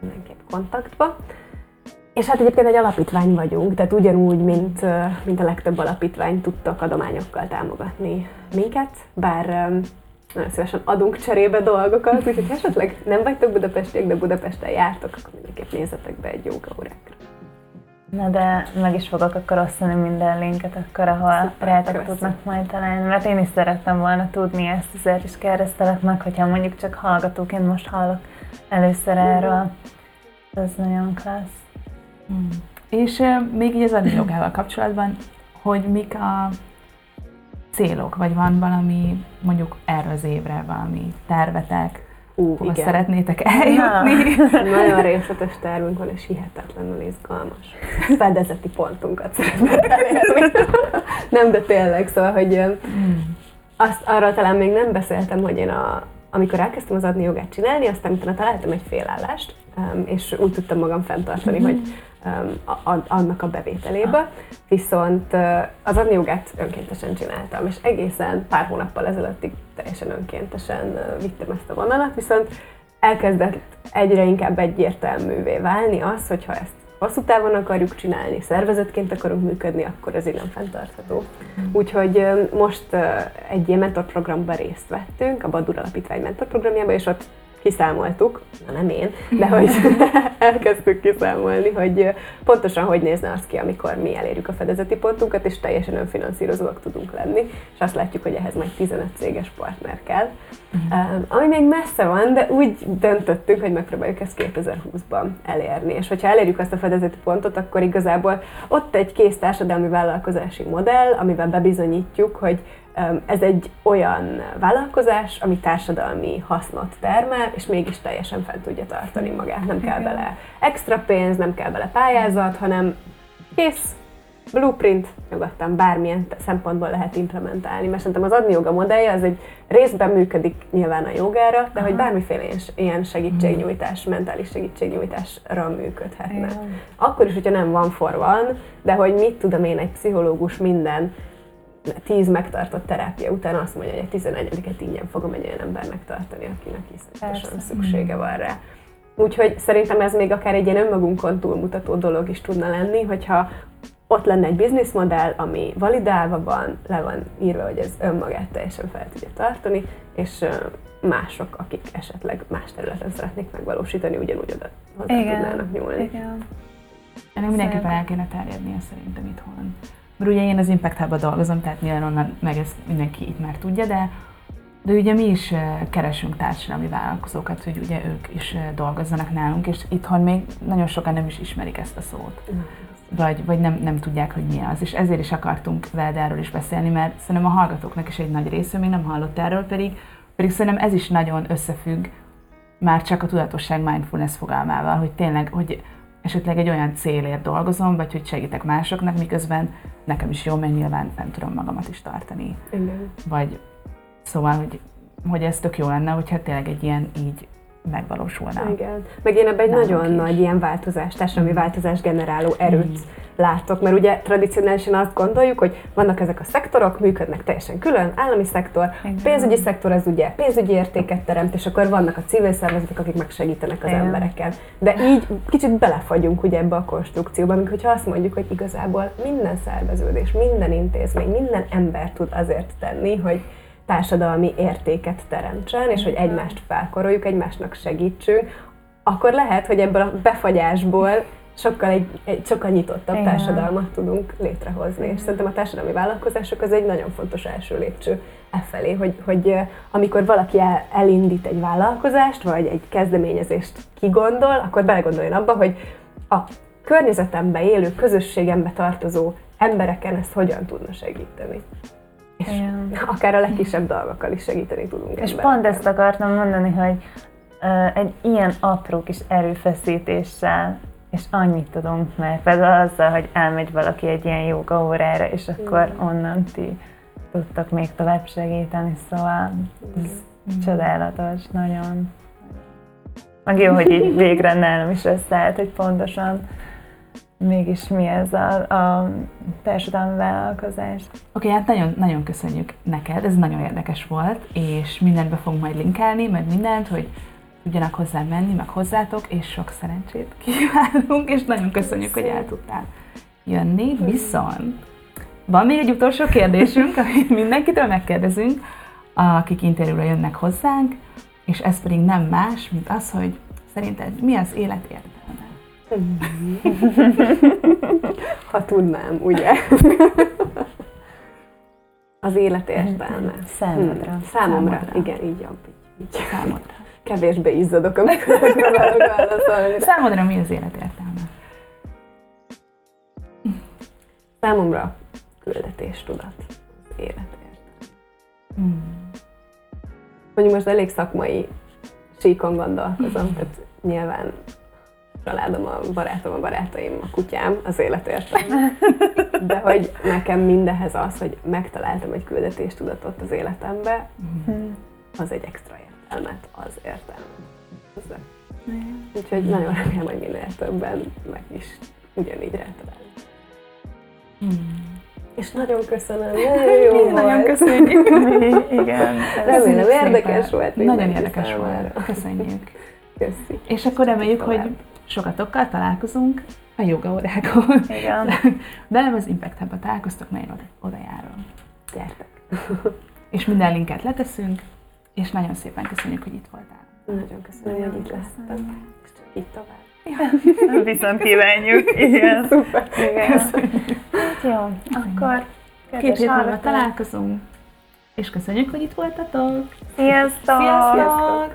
mindenképp kontaktba. És hát egyébként egy alapítvány vagyunk, tehát ugyanúgy, mint, mint a legtöbb alapítvány tudtak adományokkal támogatni minket, bár nagyon szívesen adunk cserébe dolgokat, úgyhogy ha esetleg nem vagytok budapestiek, de Budapesten jártok, akkor mindenképp nézzetek be egy órákra. Na de meg is fogok akkor osztani minden linket akkor, ahol rátok tudnak majd találni, mert én is szerettem volna tudni ezt, ezért is keresztelek meg, hogyha mondjuk csak hallgatóként most hallok először erről. Ez nagyon klassz. Hmm. És még így az jogával kapcsolatban, hogy mik a célok, vagy van valami mondjuk erre az évre valami tervetek, Ú, hova igen. szeretnétek eljutni. *laughs* Nagyon részletes tervünk van, és hihetetlenül izgalmas. Fedezeti pontunkat szeretnék elérni. *laughs* Nem, de tényleg, szóval, hogy ö, azt arra talán még nem beszéltem, hogy én a, amikor elkezdtem az adni jogát csinálni, aztán utána találtam egy félállást, és úgy tudtam magam fenntartani, hogy a, a, annak a bevételébe. Viszont az adni jogát önkéntesen csináltam, és egészen pár hónappal ezelőttig teljesen önkéntesen vittem ezt a vonalat, viszont elkezdett egyre inkább egyértelművé válni az, hogyha ezt hosszú távon akarjuk csinálni, szervezetként akarunk működni, akkor ez így nem fenntartható. Úgyhogy ö, most egy ilyen mentorprogramban részt vettünk, a Badur Alapítvány mentorprogramjában, és ott kiszámoltuk, na nem én, de hogy *laughs* elkezdtük kiszámolni, hogy pontosan hogy nézne az ki, amikor mi elérjük a fedezeti pontunkat, és teljesen önfinanszírozóak tudunk lenni, és azt látjuk, hogy ehhez majd 15 céges partner kell. Um, ami még messze van, de úgy döntöttünk, hogy megpróbáljuk ezt 2020-ban elérni. És hogyha elérjük azt a fedezeti pontot, akkor igazából ott egy kész társadalmi vállalkozási modell, amivel bebizonyítjuk, hogy ez egy olyan vállalkozás, ami társadalmi hasznot termel, és mégis teljesen fent tudja tartani magát. Nem kell bele extra pénz, nem kell bele pályázat, hanem kész, blueprint, nyugodtan bármilyen szempontból lehet implementálni, mert szerintem az adni joga modellje az egy részben működik nyilván a jogára, de hogy bármiféle ilyen, ilyen segítségnyújtás, mentális segítségnyújtásra működhetne. Igen. Akkor is, hogyha nem van for van, de hogy mit tudom én, egy pszichológus minden tíz megtartott terápia után azt mondja, hogy egy 11-et ingyen fogom egy olyan embernek tartani, akinek iszonyatosan szüksége van rá. Úgyhogy szerintem ez még akár egy ilyen önmagunkon túlmutató dolog is tudna lenni, hogyha ott lenne egy bizniszmodell, ami validálva van, le van írva, hogy ez önmagát teljesen fel tudja tartani, és mások, akik esetleg más területen szeretnék megvalósítani, ugyanúgy oda hozzá Igen. tudnának nyúlni. Igen. Ennek mindenképpen el kéne terjednie szerintem itthon. Mert ugye én az Impact hub dolgozom, tehát nyilván onnan meg ezt mindenki itt már tudja, de, de ugye mi is eh, keresünk társadalmi vállalkozókat, hogy ugye ők is eh, dolgozzanak nálunk, és itthon még nagyon sokan nem is ismerik ezt a szót. Vagy, vagy nem, nem tudják, hogy mi az. És ezért is akartunk veled erről is beszélni, mert szerintem a hallgatóknak is egy nagy része még nem hallott erről, pedig, pedig szerintem ez is nagyon összefügg már csak a tudatosság mindfulness fogalmával, hogy tényleg, hogy esetleg egy olyan célért dolgozom, vagy hogy segítek másoknak, miközben nekem is jó, mert nyilván nem tudom magamat is tartani. Igen. Vagy szóval, hogy, hogy ez tök jó lenne, hogyha tényleg egy ilyen így megvalósulna. Igen. Meg én ebben egy nagyon is. nagy ilyen változás, társadalmi változás generáló erőt látok, mert ugye tradicionálisan azt gondoljuk, hogy vannak ezek a szektorok, működnek teljesen külön, állami szektor, Igen. pénzügyi szektor az ugye pénzügyi értéket teremt, és akkor vannak a civil szervezetek, akik megsegítenek az Igen. embereken. De így kicsit belefagyunk ugye ebbe a konstrukcióba, míg hogyha azt mondjuk, hogy igazából minden szerveződés, minden intézmény, minden ember tud azért tenni, hogy társadalmi értéket teremtsen, és hogy egymást felkoroljuk, egymásnak segítsünk, akkor lehet, hogy ebből a befagyásból sokkal, egy, egy sokkal nyitottabb Igen. társadalmat tudunk létrehozni. És szerintem a társadalmi vállalkozások az egy nagyon fontos első lépcső e felé, hogy, hogy amikor valaki el, elindít egy vállalkozást, vagy egy kezdeményezést kigondol, akkor belegondoljon abba, hogy a környezetembe élő, közösségembe tartozó embereken ezt hogyan tudna segíteni. És Igen. akár a legkisebb dolgokkal is segíteni tudunk És embereken. pont ezt akartam mondani, hogy egy ilyen apró kis erőfeszítéssel, és annyit tudunk, mert például azzal, hogy elmegy valaki egy ilyen jóga órára, és akkor onnan ti tudtak még tovább segíteni, szóval ez csodálatos, nagyon. Meg jó, hogy így végre nálam is összeállt, hogy pontosan mégis mi ez a, a társadalmi vállalkozás. Oké, hát nagyon, nagyon köszönjük neked, ez nagyon érdekes volt, és mindent be fogunk majd linkelni, meg mindent, hogy tudjanak hozzá menni, meg hozzátok, és sok szerencsét kívánunk, és nagyon köszönjük, hogy el tudtál jönni. Viszont van még egy utolsó kérdésünk, amit mindenkitől megkérdezünk, akik interjúra jönnek hozzánk, és ez pedig nem más, mint az, hogy szerinted mi az élet értelme? Ha tudnám, ugye? Az élet értelme. *laughs* Számodra. Hmm. Számomra, Számodra. igen, így jobb. Így. Számodra. Kevésbé izzadok, amikor próbálok válaszolni. Számodra mi az élet értelme? Számomra küldetéstudat, az élet értelme. Hmm. Mondjuk most elég szakmai síkon gondolkozom, tehát nyilván családom, a barátom, a barátaim, a kutyám, az életértem. De hogy nekem mindehez az, hogy megtaláltam egy küldetéstudatot az életembe, az egy extra értelmet, az értelmet. hozzá. Úgyhogy nagyon remélem, hogy minél többen meg is ugyanígy rátalálni. És nagyon köszönöm, *laughs* nagyon jó volt. Nagyon köszönjük. *laughs* Igen. Remélem Szépen. érdekes volt. Nagyon érdekes volt. Köszönjük. Köszi. És akkor reméljük, hogy. Sokatokkal találkozunk a joga órákon. Igen. *laughs* De nem az Impact Hub-ba találkoztok, mert én oda, oda járom. Gyertek. *laughs* És minden linket leteszünk, és nagyon szépen köszönjük, hogy itt voltál. Nagyon köszönöm, hogy itt csak így tovább. *laughs* Viszont kívánjuk. Igen. Szuper. Igen. Hát jó, akkor Két hét múlva találkozunk, és köszönjük, hogy itt voltatok. Sziasztok! Sziasztok!